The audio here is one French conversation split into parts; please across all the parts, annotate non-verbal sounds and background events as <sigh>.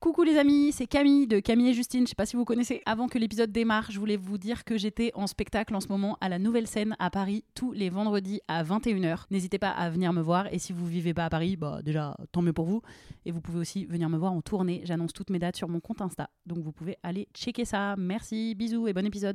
Coucou les amis, c'est Camille de Camille et Justine. Je sais pas si vous connaissez. Avant que l'épisode démarre, je voulais vous dire que j'étais en spectacle en ce moment à la Nouvelle Scène à Paris tous les vendredis à 21h. N'hésitez pas à venir me voir et si vous vivez pas à Paris, bah déjà tant mieux pour vous. Et vous pouvez aussi venir me voir en tournée. J'annonce toutes mes dates sur mon compte Insta. Donc vous pouvez aller checker ça. Merci, bisous et bon épisode.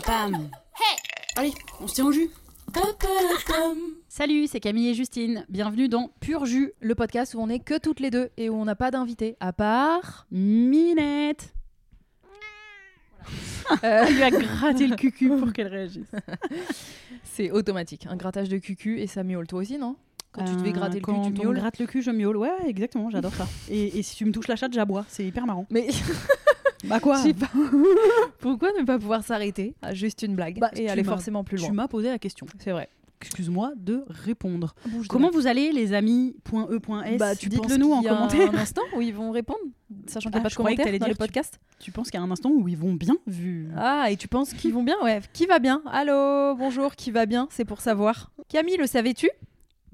pam. Allez, on se tient au jus. Salut, c'est Camille et Justine. Bienvenue dans Pur Jus, le podcast où on est que toutes les deux et où on n'a pas d'invité, à part. Minette. Euh, <laughs> Elle lui a gratté le cucu pour <laughs> qu'elle réagisse. c'est automatique, un grattage de cucu et ça miaule. Toi aussi, non? Quand tu devais Euh, gratter le quand cul, tu on miaules. gratte le cul, je miaule. Ouais, exactement, j'adore ça. <laughs> Et, et si tu me touches la chatte, j'aboie. C'est hyper marrant. Mais Bah quoi <laughs> je sais pas. <laughs> Pourquoi ne pas pouvoir s'arrêter à juste une blague Bah, et tu aller m'as- forcément plus Tu loin m'as posé la question. C'est vrai. Excuse-moi de répondre. De Comment vous allez, les amis .e.s bah, tu Dites-le penses nous en qu'il y a commentaire. un instant où ils vont répondre, sachant qu'il n'y Ah, a pas je de croyais que dans dire que tu- podcasts. Tu penses qu'il y a un instant où ils vont bien vu Ah, et tu penses qu'ils vont bien? Ouais. Qui va bien? Allô, bonjour, qui va bien? C'est pour savoir. Camille, le savais-tu?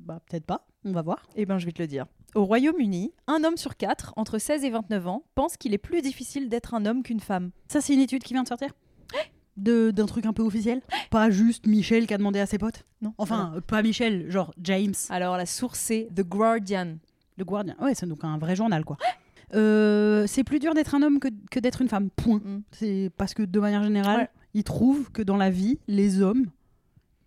Bah peut-être pas. On va voir. Eh ben, je vais te le dire. Au Royaume-Uni, un homme sur quatre, entre 16 et 29 ans, pense qu'il est plus difficile d'être un homme qu'une femme. Ça, c'est une étude qui vient de sortir? De d'un truc un peu officiel? Pas juste Michel qui a demandé à ses potes? Non. Enfin, pas Michel, genre James. Alors, la source, c'est The Guardian. Le Guardian. Ouais, c'est donc un vrai journal, quoi. <gasps> Euh, c'est plus dur d'être un homme que, que d'être une femme. Point. Mm. C'est parce que de manière générale, Ouais. ils trouvent que dans la vie, les hommes,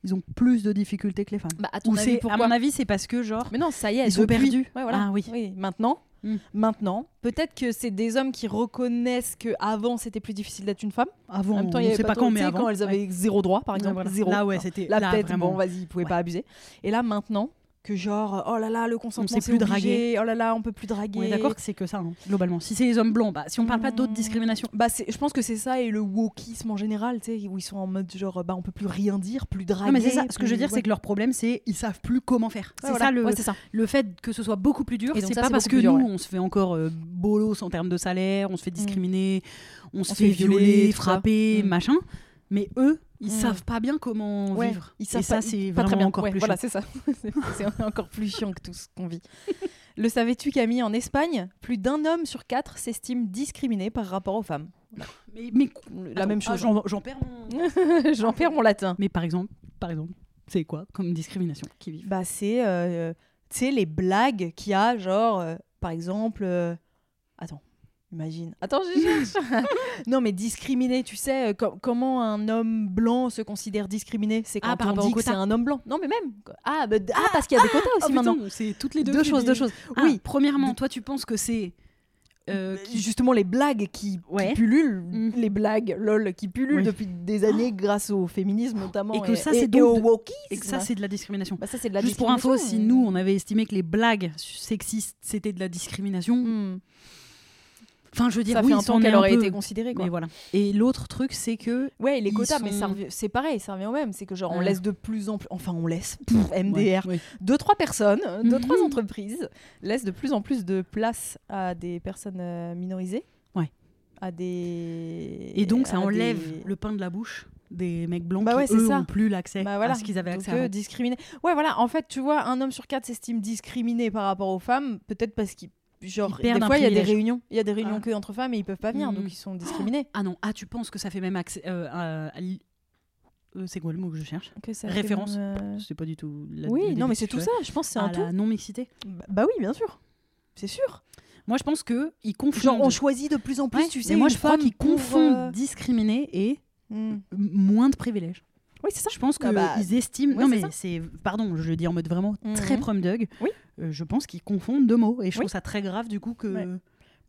ils ont plus de difficultés que les femmes. Bah, à Ou avis, à mon avis, c'est parce que genre, Mais non, ça y est, Ils sont depuis- perdus. Ouais, voilà. Ah oui. Maintenant, Mm. maintenant, peut-être que c'est des hommes qui reconnaissent que avant c'était plus difficile d'être une femme. avant, en même temps, on il y avait sait pas quand, mais avant. quand elles avaient zéro droit, par Ouais, exemple, voilà. zéro. Là, ouais, c'était la vraiment. bon, vas-y, ils pouvaient Ouais. pas abuser. Et là, maintenant, que genre, oh là là, le consentement, c'est plus draguer. Oh là là, on peut plus draguer. On est d'accord que c'est que ça, hein, globalement. Si c'est les hommes blancs, bah, si on parle pas d'autres Mm. discriminations. Bah, je pense que c'est ça et le wokisme en général, tu sais, où ils sont en mode genre, bah, on peut plus rien dire, plus draguer. Non, mais c'est ça. Ce que je veux dire, c'est que leur problème, c'est ils savent plus comment faire. Ouais, c'est voilà. ça le, Ouais, c'est ça. le fait que ce soit beaucoup plus dur. C'est pas parce que dur, nous, on se fait encore euh, bolos en termes de salaire, on se fait discriminer, on se Mm. On fait fait violer, frapper, Mm. machin. Mais eux, ils Mm. savent pas bien comment Ouais, vivre. Ils Et savent ça, pas- c'est vraiment très bien. encore Ouais, plus Voilà, chiant. c'est ça. <laughs> C'est- <laughs> encore plus chiant que tout ce qu'on vit. Le savais-tu, Camille, en Espagne, plus d'un homme sur quatre s'estime discriminé par rapport aux femmes? Mais, mais- La Attends, même ah, chose. J'en j'en perds mon- <laughs> J'en perds mon latin. Mais par exemple, par exemple, c'est quoi comme discrimination qui vivent? Bah, c'est, euh, les blagues qu'il y a, genre, euh, par exemple, euh, attends, imagine. Attends, je cherche. <laughs> non, mais discriminé, tu sais, euh, com- comment un homme blanc se considère discriminé C'est quand Ah, par on dit que c'est un homme blanc. Non, mais même. Ah, bah, d- ah, parce qu'il y a des quotas aussi Oh, maintenant. c'est toutes les deux. Choses, des- deux choses. Ah, oui, Premièrement, toi, tu penses que c'est euh, qui- justement les blagues qui, pullulent, Mm. les blagues lol qui pullulent Oui. depuis des années grâce au féminisme notamment Et que ça, c'est de- et que ça, c'est de la discrimination. bah, ça c'est de la Juste pour info, si discrimination. nous, on avait estimé que les blagues sexistes, c'était de la discrimination, Mm. Enfin, je veux dire, ça oui, fait un temps qu'elle aurait peu, été considérée quoi. Mais voilà. Et l'autre truc, c'est que Ouais, les quotas, mais sont- revient- c'est pareil, ça revient au même. C'est que genre on laisse de plus en plus, enfin on laisse, pff, MDR, Ouais, ouais. deux trois personnes, euh, deux Mhm. trois entreprises laissent de plus en plus de place à des personnes euh, minorisées. Ouais. À des. Et donc, ça à enlève des- le pain de la bouche des mecs blancs Bah ouais, qui, eux, ça. ont plus l'accès Bah voilà. à ce qu'ils avaient Donc, accès euh, avant. discriminé. Ouais, voilà. En fait, tu vois, un homme sur quatre s'estime discriminé par rapport aux femmes, peut-être parce qu'il. Genre, des fois, il y a des réunions. Il y a des réunions Ah. que entre femmes et ils peuvent pas venir, Mhm. donc ils sont discriminés. Ah non, ah, tu penses que ça fait même accès euh, euh, c'est quoi le mot que je cherche? Que ça Référence. même, euh, C'est pas du tout. la- Oui, non, mais c'est tout fais. ça. Je pense que c'est un tout. la non-mixité. Bah, bah oui, bien sûr. C'est sûr. Moi, je pense que ils confondent. Genre, on choisit de plus en plus, Ouais, tu mais sais. moi, je crois qu'ils confondent euh, discriminer et hmm. moins de privilèges. Oui, c'est ça. Je pense qu'ils Ah bah, estiment. ouais, non, c'est mais c'est. Pardon, je le dis en mode vraiment Mhm. très prom dog. Oui. Euh, je pense qu'ils confondent deux mots. Et je Oui. trouve ça très grave, du coup, que. Ouais.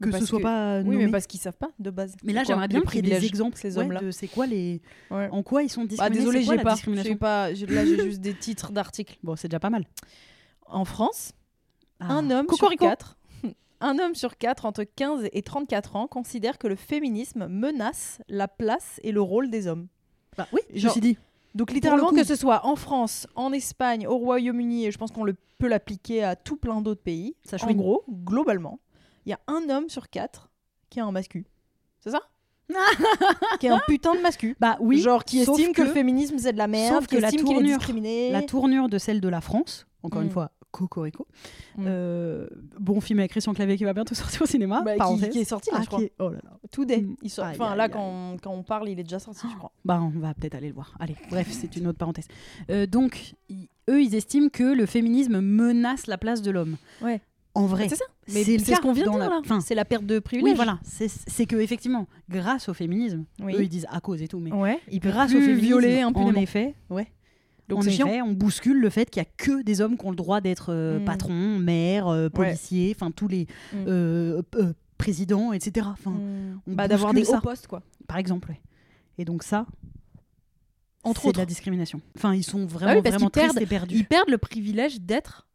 Que ce soit que- pas Oui, nommé. mais parce qu'ils savent pas de base. Mais là, j'aimerais bien qu'il y ait des exemples ces hommes-là. c'est quoi les, Ouais. en quoi ils sont Ah, discriminés. désolé, c'est quoi j'ai pas. J'ai pas. Là, j'ai juste des titres d'articles. Bon, c'est déjà pas mal. En France, Ah. un homme Cocorico. sur quatre. <laughs> Un homme sur quatre entre 15 et 34 ans considère que le féminisme menace la place et le rôle des hommes. Bah oui, Genre- ceci dit. Donc littéralement que ce soit en France, en Espagne, au Royaume-Uni, et je pense qu'on le peut l'appliquer à tout plein d'autres pays. Ça en gros, globalement, il y a un homme sur quatre qui a un mascu. C'est ça? <laughs> Qui a un putain de mascu. Bah oui. Genre qui estime que... le féminisme c'est de la merde, sauf qui que la estime qu'il est tournure- discriminé. la tournure de celle de la France, encore Mm. une fois, Cocorico. Mm. Euh, bon film avec Christian Clavier qui va bientôt <laughs> sortir au cinéma. Bah, qui, qui est sorti là, Ah, je crois. est- Oh là là. Today. Mm. Il sort- Aïe, Enfin là quand, quand on parle, il est déjà sorti, je crois. Bah, on va peut-être aller le voir. Allez, <laughs> bref, c'est une autre parenthèse. Euh, donc, eux, ils estiment que le féminisme menace la place de l'homme. Ouais. En vrai, C'est ça. Mais c'est ce qu'on vient de dire la- là. enfin, c'est la perte de privilèges. Oui, voilà. C'est que effectivement, grâce au féminisme, Oui. eux ils disent à cause et tout, mais Ouais. Il peut grâce au féminisme, violer en impunément. effet, ouais. Donc en c'est chiant. effet, on bouscule le fait qu'il y a que des hommes qui ont le droit d'être euh, Mm. patrons, maires, euh, policiers, enfin tous les Mm. euh, euh, présidents, etc. Enfin, Mm. on Bah, d'avoir des hauts postes quoi. par exemple, ouais. Et donc ça, Entre autres. de la discrimination. Enfin, ils sont vraiment, Ah oui, parce vraiment tristes perdent- et perdus. Ils perdent le privilège d'être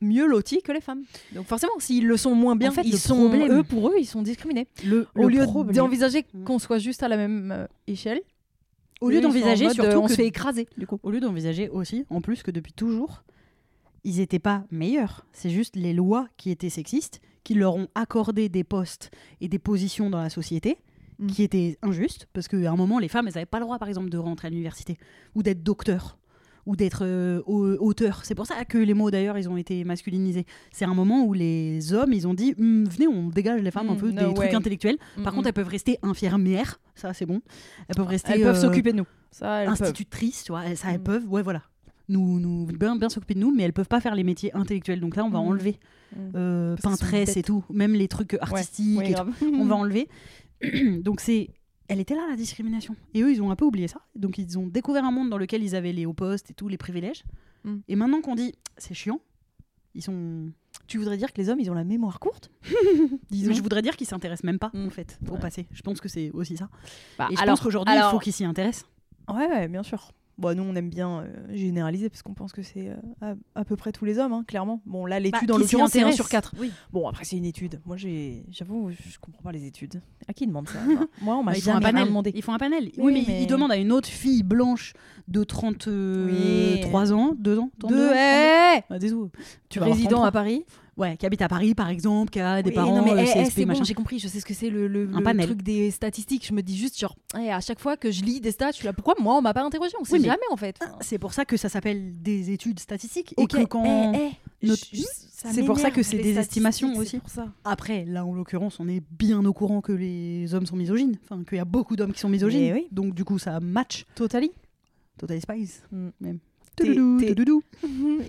mieux lotis que les femmes. Donc forcément, s'ils le sont moins bien, En fait, ils sont problème- eux pour eux, ils sont discriminés. Le, Au le lieu d'envisager Mm. qu'on soit juste à la même euh, échelle, au lieu d'envisager surtout euh, on que se fait écraser du coup. Au lieu d'envisager aussi, en plus que depuis toujours, ils n'étaient pas meilleurs. C'est juste les lois qui étaient sexistes, qui leur ont accordé des postes et des positions dans la société Mm. qui étaient injustes, parce qu'à un moment, les femmes, elles n'avaient pas le droit, par exemple, de rentrer à l'université, ou d'être docteur, ou d'être euh, au- auteur. C'est pour ça que les mots, d'ailleurs, ils ont été masculinisés. C'est un moment où les hommes, ils ont dit, Hum, venez, on dégage les femmes un Mm, peu no des trucs way. intellectuels. Par Mm, contre, elles peuvent rester infirmières, ça c'est bon. Elles peuvent rester elles peuvent euh, s'occuper de nous. Ça, elles peuvent. institutrices, tu vois, elles, ça, elles Mm. peuvent, ouais, voilà, nous, nous bien, bien s'occuper de nous, mais elles peuvent pas faire les métiers intellectuels. Donc là, on va enlever euh, peintresse et tout, même les trucs artistiques, Oui, et grave. tout, on va <laughs> enlever. Donc c'est, elle était là la discrimination. Et eux, ils ont un peu oublié ça. Donc ils ont découvert un monde dans lequel ils avaient les hauts postes et tous les privilèges. Mm. Et maintenant qu'on dit, c'est chiant, ils sont. Tu voudrais dire que les hommes, ils ont la mémoire courte? <laughs> Disons, je voudrais dire qu'ils s'intéressent même pas Mm. en fait au Ouais. passé. Je pense que c'est aussi ça. Bah, Et je alors- pense qu'aujourd'hui, il faut qu'ils s'y intéressent. Ouais, ouais, bien sûr. Bon, nous, on aime bien euh, généraliser parce qu'on pense que c'est euh, à, à peu près tous les hommes, hein, clairement. Bon, là, l'étude, Bah, en l'occurrence, c'est 1 intéresse. sur 4. Oui. Bon, après, c'est une étude. Moi, j'ai, j'avoue, je comprends pas les études. À qui demande ça <laughs> moi on m'a Bah, jamais rien demandé. Ils font un panel. Oui, Oui, mais, mais- ils demandent à une autre fille blanche de 33 ans, 2 ans, 32, Deux, 32. hey Ah, désolé. Tu vas Résident 33. à Paris. Ouais, qui habite à Paris par exemple, qui a des Oui, parents non, mais, euh, eh, eh, c'est bon, machin. j'ai compris. Je sais ce que c'est le, le- Un le truc des statistiques. Je me dis juste, genre, eh, à chaque fois que je lis des stats, je suis là, pourquoi moi, on m'a pas interrogé? On sait Oui, jamais, en fait. Enfin, C'est pour ça que ça s'appelle des études statistiques et que quand eh, notre- c'est pour ça que c'est des estimations aussi. pour ça. après là en l'occurrence on est bien au courant que les hommes sont misogynes, enfin qu'il y a beaucoup d'hommes qui sont misogynes. Oui. Donc du coup ça match Totally. Total Spice Mm. même.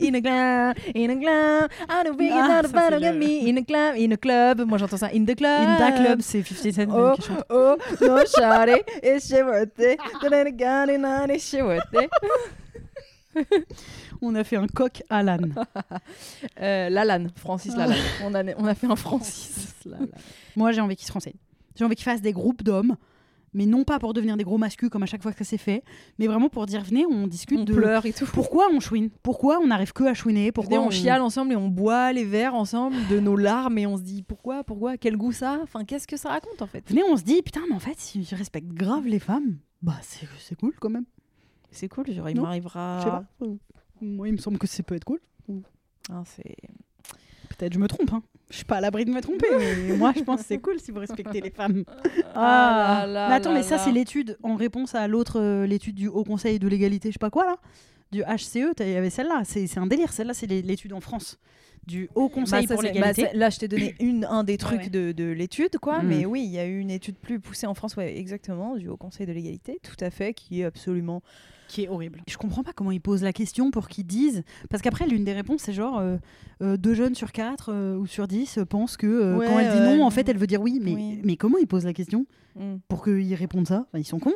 In a club, in a club, I don't think Ah, it's not about me. In a club, in a club. Moi j'entends ça. In the club. In Da Club c'est 50 Cent Oh, oh, no shawty, it's your birthday. It's your birthday. On a fait un coq l'âne. Euh, Lalanne, Francis Lalanne. On a, on a fait un Francis. Moi j'ai envie qu'ils se renseignent. J'ai envie qu'ils fassent des groupes d'hommes. Mais non pas pour devenir des gros mascus comme à chaque fois que ça s'est fait, mais vraiment pour dire venez, on discute On de pleure et tout. pourquoi on chouine, pourquoi on n'arrive que à chouiner, Pourquoi pourquoi on chiale ensemble et on boit les verres ensemble de nos larmes et on se dit pourquoi, pourquoi, quel goût ça Enfin, qu'est-ce que ça raconte en fait? Venez, on se dit putain, mais en fait, si je respecte grave les femmes, bah c'est c'est cool quand même. C'est cool, genre il m'arrivera. Je sais pas. Moi, il me semble que ça peut être cool. Ah, c'est... Peut-être je me trompe. Hein. Je suis pas à l'abri de me tromper, mais moi je pense que c'est cool si vous respectez les femmes. Ah là là mais attends, là mais ça c'est l'étude en réponse à l'autre, euh, l'étude du Haut Conseil de l'égalité, je sais pas quoi là, du HCE. Il y avait celle-là. C'est un délire. Celle-là, c'est l'é- l'étude en France du Haut Conseil Bah, ça, pour l'égalité. bah, là, je t'ai donné <coughs> une, un des trucs ouais. de, de l'étude, quoi. Mm. Mais oui, il y a eu une étude plus poussée en France, ouais, exactement, du Haut Conseil de l'égalité, tout à fait, qui est absolument. Qui est horrible. Je comprends pas comment ils posent la question pour qu'ils disent. Parce qu'après, l'une des réponses, c'est genre euh, euh, deux jeunes sur quatre euh, ou sur dix pensent que Ouais, quand elle dit non, en fait, elle veut dire oui. Mais, oui. mais comment ils posent la question Mm. pour qu'ils répondent ça? Enfin, Ils sont cons.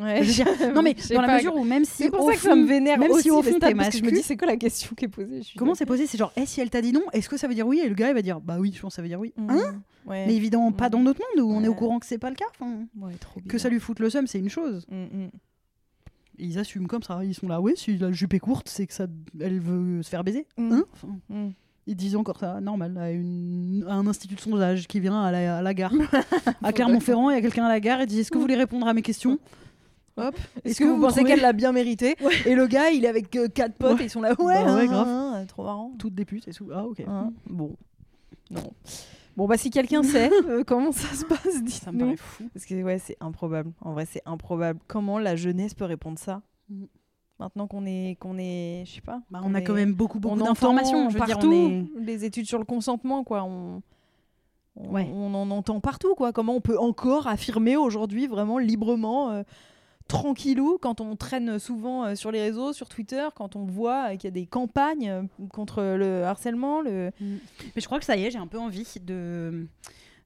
Ouais. Je veux dire, non, mais <laughs> dans la mesure où même si. C'est pour au ça que ça fond- me vénère même aussi, si au fond, t'es que je me dis, c'est quoi la question qui est posée? Je Comment c'est posé? C'est genre, eh, si elle t'a dit non, est-ce que ça veut dire oui? Et le gars, il va dire, bah oui, je pense que ça veut dire oui. Mm. Hein? Ouais. Mais évidemment, pas Mm. dans notre monde où on est au courant que c'est pas le cas. Enfin, Ouais, trop que ça lui foute le seum, c'est une chose. Mm. Ils assument comme ça. Ils sont là, ouais, si la jupe est courte, c'est que ça, elle veut se faire baiser. Mm. Hein Enfin, Mm. ils disent encore ça, normal, à, une- à un institut de sondage qui vient à la, à la gare. <laughs> à Clermont-Ferrand, il y a quelqu'un à la gare et dit Est-ce que vous voulez répondre à mes questions? Hop. Est-ce que, vous, pensez trouvez- qu'elle l'a bien mérité? <laughs> Et le gars, il est avec euh, quatre potes Ouais. et ils sont là. Ouais, Bah ouais, hein, grave. hein, trop marrant. Toutes des putes et sous. Ah, ok. Bon. Non. Bon, bah, si quelqu'un sait <laughs> euh, comment ça se passe, Ça me paraît fou. Parce que, ouais, c'est improbable. En vrai, c'est improbable. Comment la jeunesse peut répondre ça Mm. Maintenant qu'on est, qu'on est, je sais pas. Bah, on a est- quand même beaucoup, beaucoup on d'informations. Je veux dire, partout on est- les études sur le consentement, quoi. On, on, Ouais. on en entend partout, quoi. Comment on peut encore affirmer aujourd'hui vraiment librement, euh, tranquillou, quand on traîne souvent euh, sur les réseaux, sur Twitter, quand on voit qu'il y a des campagnes euh, contre le harcèlement, le. Mais je crois que ça y est, j'ai un peu envie de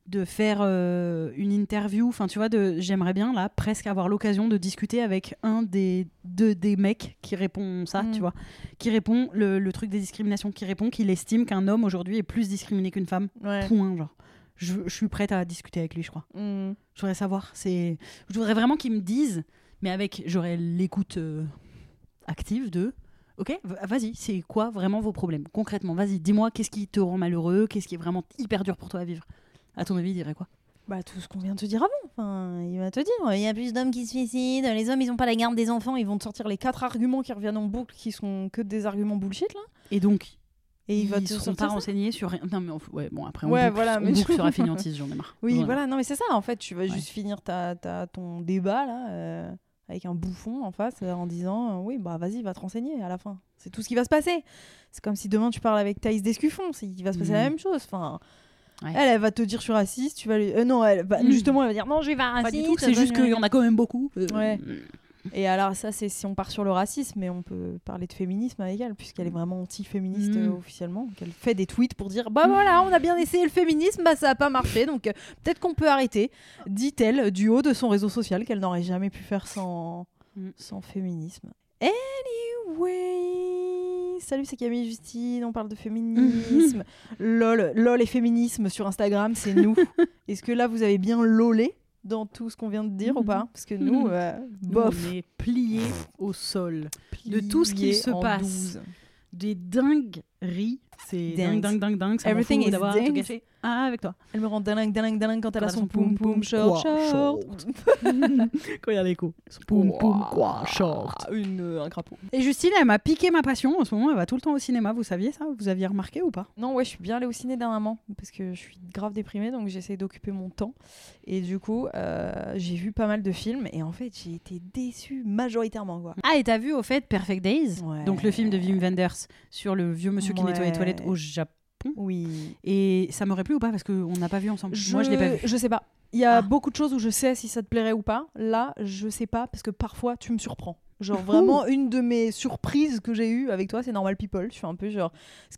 de faire euh, une interview. Enfin, tu vois, de j'aimerais bien là presque avoir l'occasion de discuter avec un des deux des mecs qui répond ça, Mm. tu vois, qui répond le, le truc des discriminations, qui répond qu'il estime qu'un homme aujourd'hui est plus discriminé qu'une femme. Ouais. Point, genre. Je, je suis prête à discuter avec lui, je crois. Mm. Je voudrais savoir. C'est, je voudrais vraiment qu'il me dise, mais avec j'aurais l'écoute euh, active de. Ok, vas-y, c'est quoi vraiment vos problèmes? Concrètement, vas-y, dis-moi qu'est-ce qui te rend malheureux, qu'est-ce qui est vraiment hyper dur pour toi à vivre? À ton avis, il dirait quoi? Bah, tout ce qu'on vient de te dire avant. Enfin, il va te dire, il y a plus d'hommes qui se suicident, les hommes, ils ont pas la garde des enfants, ils vont te sortir les quatre arguments qui reviennent en boucle, qui sont que des arguments bullshit, là. Et donc, Et ils seront sortir pas renseignés sur rien. Non, mais on- ouais, bon, après, on Ouais, boucle, voilà, mais sur la fainéantise, j'en ai marre. Oui, voilà, non, mais c'est ça, en fait, tu vas Ouais. juste finir ta, ta- ton débat, là, euh, avec un bouffon en face, euh, en disant, euh, oui, bah vas-y, va te renseigner à la fin. C'est tout ce qui va se passer. C'est comme si demain tu parles avec Thaïs Descuffon, c'est- il va se passer la Mhm. même chose. Enfin, Ouais. elle, elle va te dire je suis raciste, tu vas lui... euh, non, elle, Mhm. justement, elle va dire non, je suis pas raciste. c'est juste qu'il y en a quand même beaucoup. Euh, Ouais. Et alors ça, c'est si on part sur le racisme, mais on peut parler de féminisme avec elle, puisqu'elle est vraiment anti-féministe euh, officiellement. qu'elle fait des tweets pour dire bah voilà, on a bien essayé le féminisme, bah ça a pas marché, donc euh, peut-être qu'on peut arrêter, dit-elle du haut de son réseau social qu'elle n'aurait jamais pu faire sans Mhm. sans féminisme. Anyway, salut, c'est Camille Justine, on parle de féminisme. <laughs> lol, lol et féminisme sur Instagram, c'est nous. <laughs> Est-ce que là vous avez bien lolé dans tout ce qu'on vient de dire ou pas Parce que nous, <laughs> euh, Nous, bof. on est pliés au sol. de tout ce qui se passe. 12. Des dingueries. C'est dingue, dingue, dingue, dingue. Ça Everything is d'avoir tout dingue. gâché. Ah, avec toi. Elle me rend dingue, dingue, dingue quand elle a son poum poum short short. <laughs> Quand il y a l'écho. Poum, poum, quoi, short. Ah, Une, euh, un crapaud. Et Justine, elle m'a piqué ma passion. En ce moment, elle va tout le temps au cinéma. Vous saviez ça? Vous aviez remarqué ou pas? Non, ouais, je suis bien allée au ciné dernièrement parce que je suis grave déprimée donc j'essaie d'occuper mon temps. Et du coup, euh, j'ai vu pas mal de films et en fait, j'ai été déçue majoritairement. Quoi. Ah, et t'as vu au fait Perfect Days? Ouais. Donc le film de Wim Wenders sur le vieux monsieur qui nettoie les Ouais. toilettes au Japon. Oui. Et ça m'aurait plu ou pas Parce qu'on n'a pas vu ensemble. Moi, je l'ai pas vu. Je sais pas. Il y a Ah. beaucoup de choses où je sais si ça te plairait ou pas. Là, je sais pas parce que parfois tu me surprends. Genre vraiment une de mes surprises que j'ai eues avec toi, c'est Normal People. Je suis un peu genre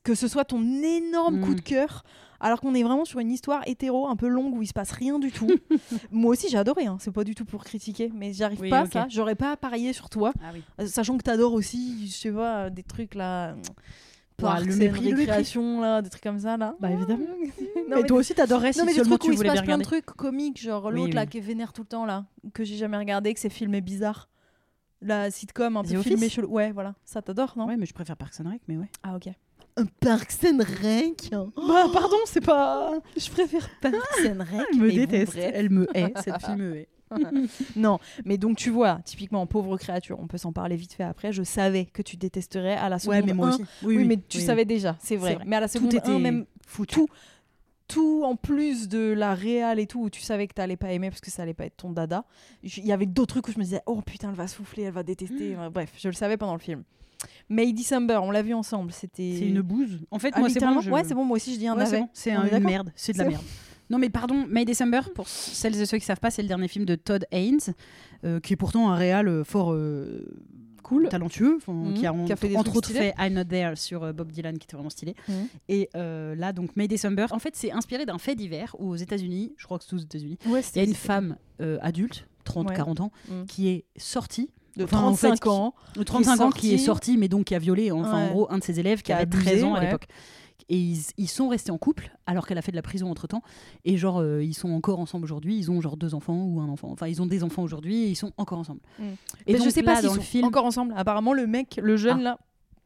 que ce soit ton énorme coup Mm. de cœur, alors qu'on est vraiment sur une histoire hétéro un peu longue où il se passe rien du tout. <laughs> Moi aussi j'ai adoré. Hein. C'est pas du tout pour critiquer, mais j'arrive Oui, pas à ça. J'aurais pas parié sur toi, Ah oui. euh, sachant que t'adores aussi, je sais pas, des trucs là. Parcs le mépris. récréation, là, des trucs comme ça là. Bah évidemment. Non, <laughs> et mais toi aussi, t'adorais si non mais seulement trucs où tu il se voulais passe bien plein de regarder. trucs comiques, genre Oui, l'autre là qui est vénère tout le temps là, que j'ai jamais regardé, que c'est filmé bizarre. La sitcom un The peu Office filmé chelou. Ouais, voilà. Ça t'adore, non? Ouais, mais je préfère Parks and Rec, mais ouais. Ah ok. Un Parks and Rec Bah, pardon, c'est pas. Je préfère Parks and Rec. Elle me déteste. Elle me hait. Cette <laughs> fille me hait. <laughs> Non, mais donc tu vois, typiquement pauvre créature, on peut s'en parler vite fait après. Je savais que tu détesterais à la seconde. Ouais, mais moi un. aussi. Oui, mais tu oui. savais déjà, c'est vrai. vrai. Mais à la Tout seconde était un, même foutu. tout, tout en plus de la réal et tout, où tu savais que t'allais pas aimer parce que ça allait pas être ton dada. Il y avait d'autres trucs où je me disais, oh putain, elle va souffler, elle va détester. Mm. Bref, je le savais pendant le film. May December, on l'a vu ensemble, c'était. C'est une bouse. En fait, Ah, moi, c'est bon. je- Ouais, c'est bon, moi aussi je dis un Ouais, c'est bon. Un- une merde. C'est de la merde. Non, mais pardon, May December, pour celles et ceux qui savent pas, c'est le dernier film de Todd Haynes, euh, qui est pourtant un réal euh, fort euh, Cool. talentueux, Mhm. qui a, en- Qui a fait entre autres stylés. fait I'm Not There sur Bob Dylan, qui était vraiment stylé. Mhm. Et euh, là, donc May December, en fait, c'est inspiré d'un fait divers où aux États-Unis, je crois que c'est aux États-Unis, Ouais, il y a une femme adulte, 30, Ouais. 40 ans, Mhm. qui est sortie. de Enfin, en fait, 35 ans. De 35 ans, qui est sortie. mais donc qui a violé, enfin, en gros, un de ses élèves qui, avait 13 abusé, ans à l'époque. Et ils, ils sont restés en couple alors qu'elle a fait de la prison entre temps et genre euh, ils sont encore ensemble aujourd'hui ils ont genre deux enfants ou un enfant enfin ils ont des enfants aujourd'hui et ils sont encore ensemble Mm. et Mais donc je sais pas là, s'ils sont film encore ensemble. Apparemment, le mec, le jeune Ah. là,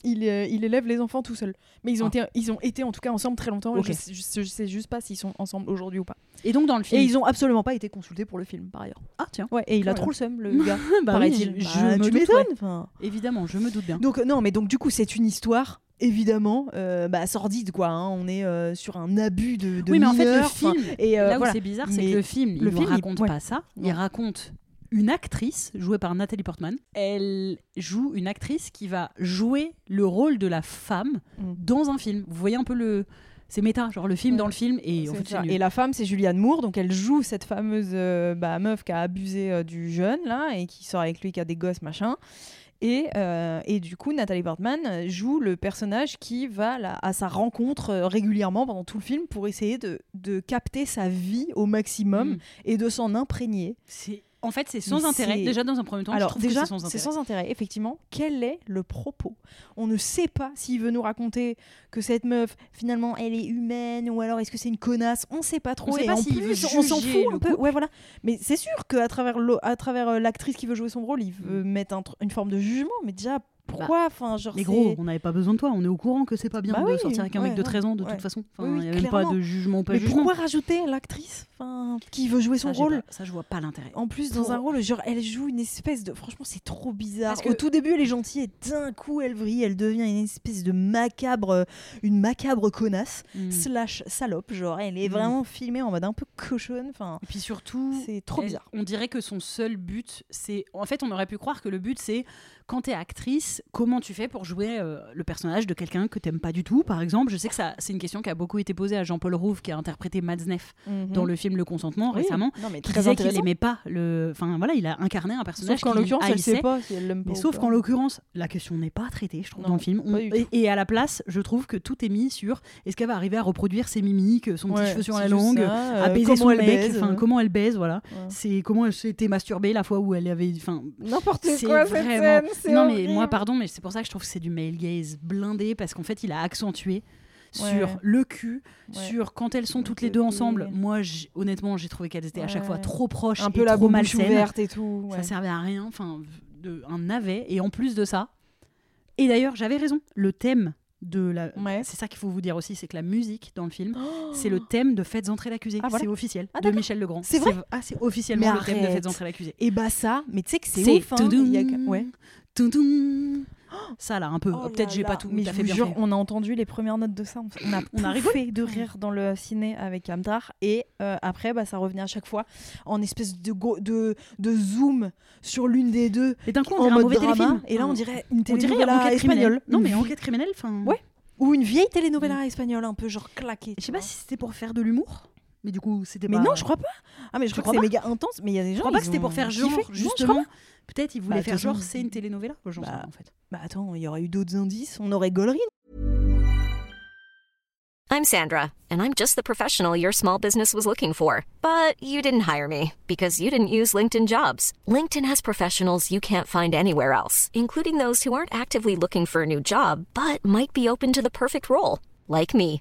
il, euh, il élève les enfants tout seul. Mais ils ont, Ah. été, ils ont été en tout cas ensemble très longtemps. et Ok. Je, sais- je, je sais juste pas s'ils sont ensemble aujourd'hui ou pas. et donc dans le film Et ils ont absolument pas été consultés pour le film par ailleurs. ah tiens Ouais, et il a trop le seum, le <laughs> gars. Bah paraît-il. oui, je, Bah, je me tu doute, m'étonnes. ouais. enfin. évidemment je me doute bien Donc non, mais donc du coup, c'est une histoire évidemment euh, bah, sordide quoi. hein. On est euh, sur un abus de, de oui mais en fait le film et euh, là où voilà. c'est bizarre c'est que le film il le ne film, il- raconte ouais. pas ça il raconte une actrice jouée par Nathalie Portman elle joue une actrice qui va jouer le rôle de la femme Mm. dans un film vous voyez un peu le c'est méta genre le film Ouais. dans le film et en fait. Et la femme, c'est Julianne Moore, donc elle joue cette fameuse bah, meuf qui a abusé du jeune là et qui sort avec lui, qui a des gosses machin. Et, euh, et du coup, Nathalie Portman euh, joue le personnage qui va là, à sa rencontre euh, régulièrement pendant tout le film pour essayer de, de capter sa vie au maximum Mm. et de s'en imprégner. C'est- en fait c'est sans intérêt c'est- déjà dans un premier temps je Alors trouve déjà, que c'est sans c'est intérêt sans intérêt, effectivement. Quel est le propos? On ne sait pas s'il veut nous raconter que cette meuf, finalement, elle est humaine ou alors est-ce que c'est une connasse? On ne sait pas trop. On sait pas en plus, on s'en fout un peu. couple. Ouais, voilà. Mais c'est sûr qu'à travers l'o- à travers euh, l'actrice qui veut jouer son rôle, il veut mettre un tr- une forme de jugement. Mais déjà, pourquoi Enfin, genre. mais gros on n'avait pas besoin de toi on est au courant que c'est pas bien Bah de oui, sortir avec un mec de 13 ans de ouais. toute façon Oui, enfin oui, il y a même pas de jugement pas Mais jugement pourquoi rajouter l'actrice enfin, qui veut jouer son ça, rôle pas- ça je vois pas l'intérêt En plus, dans un rôle, genre, elle joue une espèce de. Franchement, c'est trop bizarre. Parce Au que- tout début, elle est gentille et d'un coup, elle vrille. Elle devient une espèce de macabre. euh, Une macabre connasse, Mm. slash salope. Genre, elle est Mm. vraiment filmée en mode un peu cochonne. Enfin, Et puis surtout, c'est trop bizarre. on dirait que son seul but, c'est. En fait, on aurait pu croire que le but, c'est quand t'es actrice, comment tu fais pour jouer euh, le personnage de quelqu'un que t'aimes pas du tout, par exemple? Je sais que ça, c'est une question qui a beaucoup été posée à Jean-Paul Rouve, qui a interprété Mads Neff dans le film Le Consentement Mhm. Oui. récemment. Non, mais Qui très disait qu'il aimait pas le. Enfin voilà, il a incarné un personnage Sauf qu'en l'occurrence, elle sait pas si elle l'aime pas. Mais sauf qu'en l'occurrence, la question n'est pas traitée, je trouve, Non, dans le film. On- et, à la place, je trouve que tout est mis sur est-ce qu'elle va arriver à reproduire ses mimiques, son Ouais, petit cheveu sur la langue, ça, à euh, baiser son elle mec, baise, enfin euh, comment elle baise, voilà. ouais. C'est comment elle s'était masturbée la fois où elle avait. N'importe quoi, cette vraiment- scène. <laughs> c'est Non mais moi pardon, mais c'est pour ça que je trouve que c'est du male gaze blindé parce qu'en fait il a accentué Ouais. sur le cul, Ouais. sur quand elles sont Le toutes les deux ensemble. Moi, honnêtement, j'ai trouvé qu'elles étaient à chaque fois trop proches Un et peu la trop bouche ouverte et tout. Ça servait à rien, enfin, de, un navet. Et en plus de ça, et d'ailleurs, j'avais raison, le thème de la. Ouais. C'est ça qu'il faut vous dire aussi, c'est que la musique dans le film, Oh c'est le thème de Faites entrer l'accusé. Ah, voilà. C'est officiel, Ah, de. Michel Legrand. C'est vrai Ah, c'est officiellement Mais le thème de. Faites entrer l'accusé. Et bah ça, mais tu sais que c'est ouf. hein. a- Ouais. Toudoum. Ça là, un peu. Oh Peut-être j'ai pas tout Mais à je fait vous bien jure, fait. on a entendu les premières notes de ça. On a, On a de rire dans le ciné avec Amdar. Et euh, après, bah, ça revenait à chaque fois en espèce de, go- de, de zoom sur l'une des deux. Et d'un coup, on en dirait un mode mauvais drama. téléfilm. Et là, on Enfin, dirait une on dirait télénovela enquête criminelle. espagnole. Non, mais enquête criminelle, enfin. Ouais. Ou une vieille télénovela espagnole, un peu genre claquée. Je sais pas si c'était pour faire de l'humour, mais du coup, c'était Mais pas. non, je crois pas. Ah, mais je Tu crois que crois c'est méga intense. Mais il y a des gens. Je crois pas que c'était pour faire kiffé. genre, je crois justement. Peut-être ils voulaient Bah, faire genre, c'est une telenovela. Sais Bah, en fait. Bah attends, il y aurait eu d'autres indices. On aurait Gollery. I'm Sandra, and I'm just the professional your small business was looking for. But you didn't hire me because you didn't use LinkedIn jobs. LinkedIn has professionals you can't find anywhere else, including those who aren't actively looking for a new job but might be open to the perfect role, like me.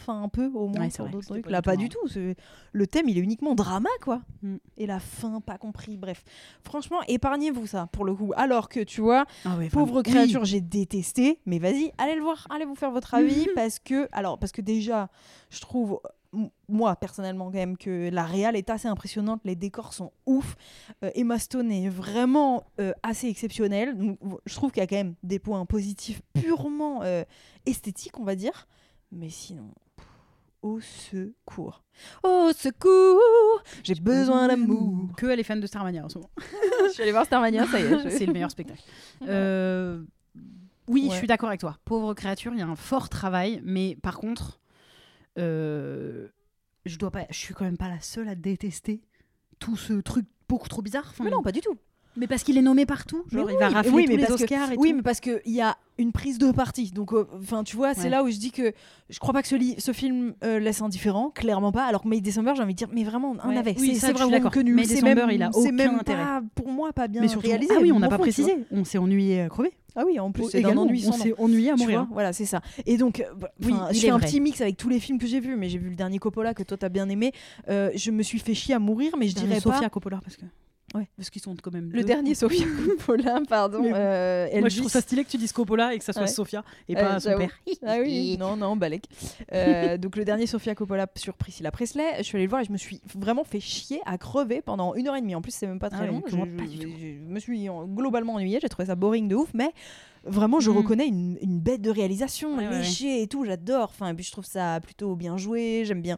Enfin, un peu au moins Ouais, d'autres trucs. pas Là, du pas tout du tout. Le thème, il est uniquement drama, quoi. Mm. Et la fin, pas compris. Bref, franchement, épargnez-vous ça pour le coup. Alors que tu vois, Ah ouais, pauvre vraiment. créature, Oui. j'ai détesté. Mais vas-y, allez le voir, allez vous faire votre <laughs> avis parce que, alors, parce que déjà, je trouve. Moi, personnellement, quand même, que la réal est assez impressionnante, les décors sont ouf. Euh, Emma Stone est vraiment euh, assez exceptionnelle. Donc, je trouve qu'il y a quand même des points positifs purement euh, esthétiques, on va dire. Mais sinon, pff, au secours. Au secours J'ai besoin d'amour. Que elle est fan de Starmania en ce moment. <laughs> je suis allée voir Starmania, ça y est. je- <laughs> c'est le meilleur spectacle. Euh, oui, je suis d'accord avec toi. Pauvre créature, il y a un fort travail, mais par contre, euh, je dois pas, je suis quand même pas la seule à détester tout ce truc beaucoup trop bizarre. Enfin, Mais non, pas du tout. Mais parce qu'il est nommé partout. Genre, il va rafler oui, tous mais les parce que- Oscars et Oui, tout. mais parce qu'il y a une prise de parti. Donc, euh, enfin, tu vois, c'est Ouais. là où je dis que je crois pas que ce, film euh, laisse indifférent, clairement pas. Alors que May December, j'ai envie de dire, mais vraiment, un Ouais. navet. Oui, c'est vraiment que nul. May December, même- il a c'est aucun même intérêt. pas, pour moi, pas bien mais surtout, réalisé. ah oui, on n'a pas précisé. On s'est ennuyé à crever. Ah oui, en plus, c'est d'un Également, ennui on s'est ennuyé à mourir. voilà, c'est ça. Et donc, euh, bah, Oui, je fais un petit mix avec tous les films que j'ai vus, mais j'ai vu le dernier Coppola que toi t'as bien aimé. Euh, je me suis fait chier à mourir, mais je dirais Sofia pas. Coppola parce que. Ouais. Parce qu'ils sont quand même. Le deux. dernier Sofia Coppola, pardon. Euh, Moi, je trouve ça stylé que tu dises Coppola et que ça soit Ouais. Sofia et Euh, pas son père. Ah oui, <laughs> non, non, Balek. Euh, donc le dernier Sofia Coppola sur Priscilla Presley, je suis allée le voir et je me suis vraiment fait chier à crever pendant une heure et demie. En plus, c'est même pas très Ah long. Je, moi, je- pas du tout. je- je me suis en- globalement ennuyée, j'ai trouvé ça boring de ouf, mais vraiment, je Mm. reconnais une, une bête de réalisation, Ouais, ouais, léché et tout, j'adore. Enfin, et puis je trouve ça plutôt bien joué, j'aime bien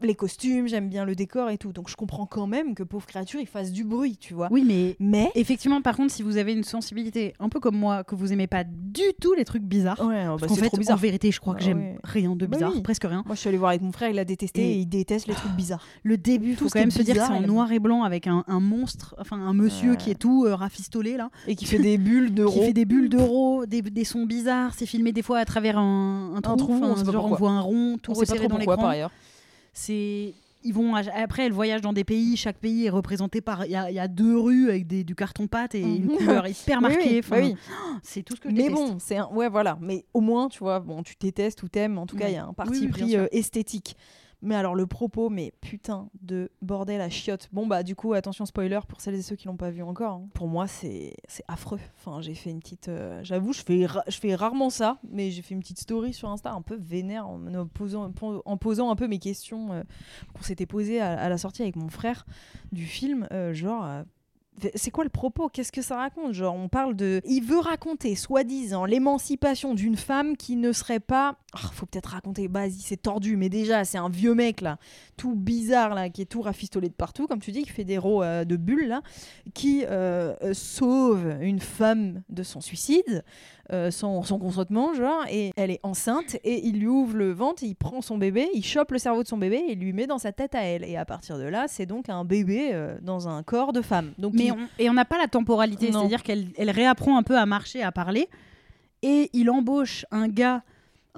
les costumes, j'aime bien le décor et tout. Donc je comprends quand même que pauvre créature, il fasse du bruit, tu vois. Oui, mais Mais effectivement, par contre, si vous avez une sensibilité un peu comme moi, que vous aimez pas du tout les trucs bizarres, ouais, bah, parce qu'en c'est fait, trop en bizarre. vérité, je crois que Ah j'aime ouais. rien de Bah bizarre, oui. presque rien. Moi, je suis allée voir avec mon frère, il a détesté Et- et, il déteste les trucs bizarres. Le début, Tout faut quand qui même se dire que c'est en noir et blanc avec un, un monstre, enfin un monsieur Ouais. qui est tout euh, rafistolé là, Et qui fait des bulles <laughs> qui d'euros. fait des bulles d'euros, des, des sons bizarres. C'est filmé des fois à travers un, un trou, on genre voit un rond tout resserré dans l'écran. C'est ils vont après elle voyage dans des pays, chaque pays est représenté par il y, a- il y a deux rues avec des, du carton pâte et une Mhm. couleur <laughs> hyper marquée. oui. <gasps> C'est tout ce que je Mais déteste. bon, c'est un... ouais voilà, mais au moins tu vois, bon, tu détestes ou t'aimes, en tout cas Ouais. il y a un parti pris euh, esthétique. Mais alors le propos, mais putain de bordel à chiotte. Bon bah du coup attention spoiler pour celles et ceux qui l'ont pas vu encore. hein. Pour moi c'est affreux. Enfin j'ai fait une petite, euh, j'avoue je fais rarement ça, mais j'ai fait une petite story sur Insta un peu vénère en, posant un peu mes questions euh, qu'on s'était posées à, à la sortie avec mon frère du film, euh, genre. C'est quoi le propos? Qu'est-ce que ça raconte? Genre, on parle de. Il veut raconter, soi-disant, l'émancipation d'une femme qui ne serait pas. Ah, faut peut-être raconter. Vas-y, c'est tordu, mais déjà, c'est un vieux mec là, tout bizarre là, qui est tout rafistolé de partout, comme tu dis, qui fait des rots euh, de bulles là, qui euh, euh, sauve une femme de son suicide, son consentement, genre, et elle est enceinte, et il lui ouvre le ventre, il prend son bébé, il chope le cerveau de son bébé et il lui met dans sa tête à elle. Et à partir de là, c'est donc un bébé dans un corps de femme. Donc, on, et on n'a pas la temporalité, c'est-à-dire qu'elle elle réapprend un peu à marcher, à parler, et il embauche un gars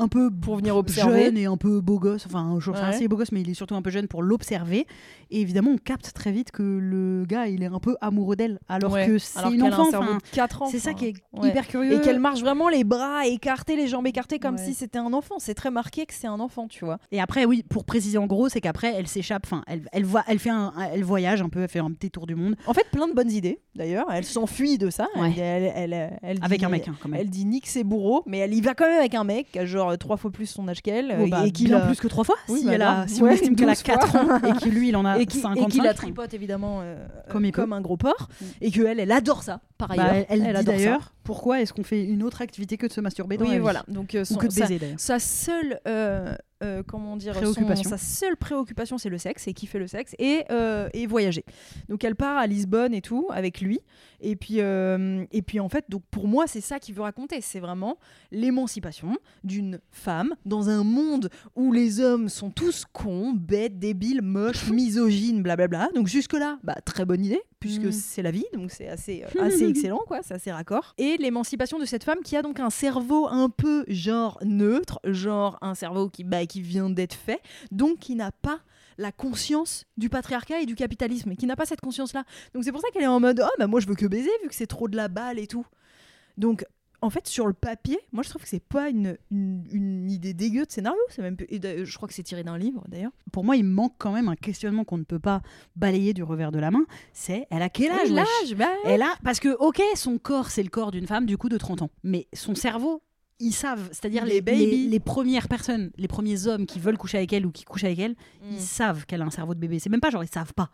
un peu Pour venir observer. jeune et un peu beau gosse, enfin je sais Ouais. assez beau gosse, mais il est surtout un peu jeune pour l'observer. Et évidemment, on capte très vite que le gars, il est un peu amoureux d'elle, alors Ouais. que c'est une a un enfant. cerveau enfin, de 4 ans. C'est ça qui est ouais. hyper curieux. Et qu'elle marche vraiment les bras écartés, les jambes écartées, comme si c'était un enfant. C'est très marqué que c'est un enfant, tu vois. Et après, oui, pour préciser en gros, c'est qu'après, elle s'échappe. Enfin, elle, elle, voit, elle fait un, elle voyage un peu, elle fait un petit tour du monde En fait, plein de bonnes idées, d'ailleurs. Elle s'enfuit de ça. Ouais. Elle, elle, elle- elle dit- avec un mec, hein, quand même. Elle dit nique ses bourreaux, mais elle y va quand même avec un mec a genre trois fois plus son âge qu'elle. Oh, bah, et qui bien la- plus que trois fois. Oui, si bah, elle a, si on estime qu'elle a 12 fois. 4 ans et que lui, il en a <laughs> et qui, et 55. qui la tripote évidemment euh, Comme comme un gros porc. Mm. Et que elle, elle adore ça, par Bah, ailleurs. elle, elle dit adore ça. d'ailleurs pourquoi est-ce qu'on fait une autre activité que de se masturber dans Oui, la vie voilà. Donc, euh, Ou son- que de sa- baiser d'ailleurs. sa seule euh, euh, comment dire son- Préoccupation. sa seule préoccupation c'est le sexe et kiffer le sexe et, euh, et voyager donc elle part à Lisbonne et tout avec lui et puis et puis en fait donc pour moi c'est ça qu'il veut raconter c'est vraiment l'émancipation d'une femme dans un monde où les hommes sont tous cons bêtes débiles moches <laughs> misogynes blablabla donc jusque là bah très bonne idée puisque Mm. c'est la vie donc c'est assez <laughs> assez excellent quoi c'est assez raccord et l'émancipation de cette femme qui a donc un cerveau un peu genre neutre genre un cerveau qui bah, qui vient d'être fait donc qui n'a pas la conscience du patriarcat et du capitalisme qui n'a pas cette conscience là donc c'est pour ça qu'elle est en mode oh bah moi je veux que baiser vu que c'est trop de la balle et tout. Donc en fait, sur le papier, moi je trouve que c'est pas une, une, une idée dégueu de scénario. C'est même, je crois que c'est tiré d'un livre d'ailleurs. Pour moi, il manque quand même un questionnement qu'on ne peut pas balayer du revers de la main. C'est elle a quel âge l'âge, bah, Elle a parce que ok, son corps c'est le corps d'une femme du coup de 30 ans, mais son cerveau ils savent, c'est-à-dire Les les, baby. les, les premières personnes, les premiers hommes qui veulent coucher avec elle ou qui couchent avec elle, Mm. ils savent qu'elle a un cerveau de bébé. C'est même pas genre ils savent pas.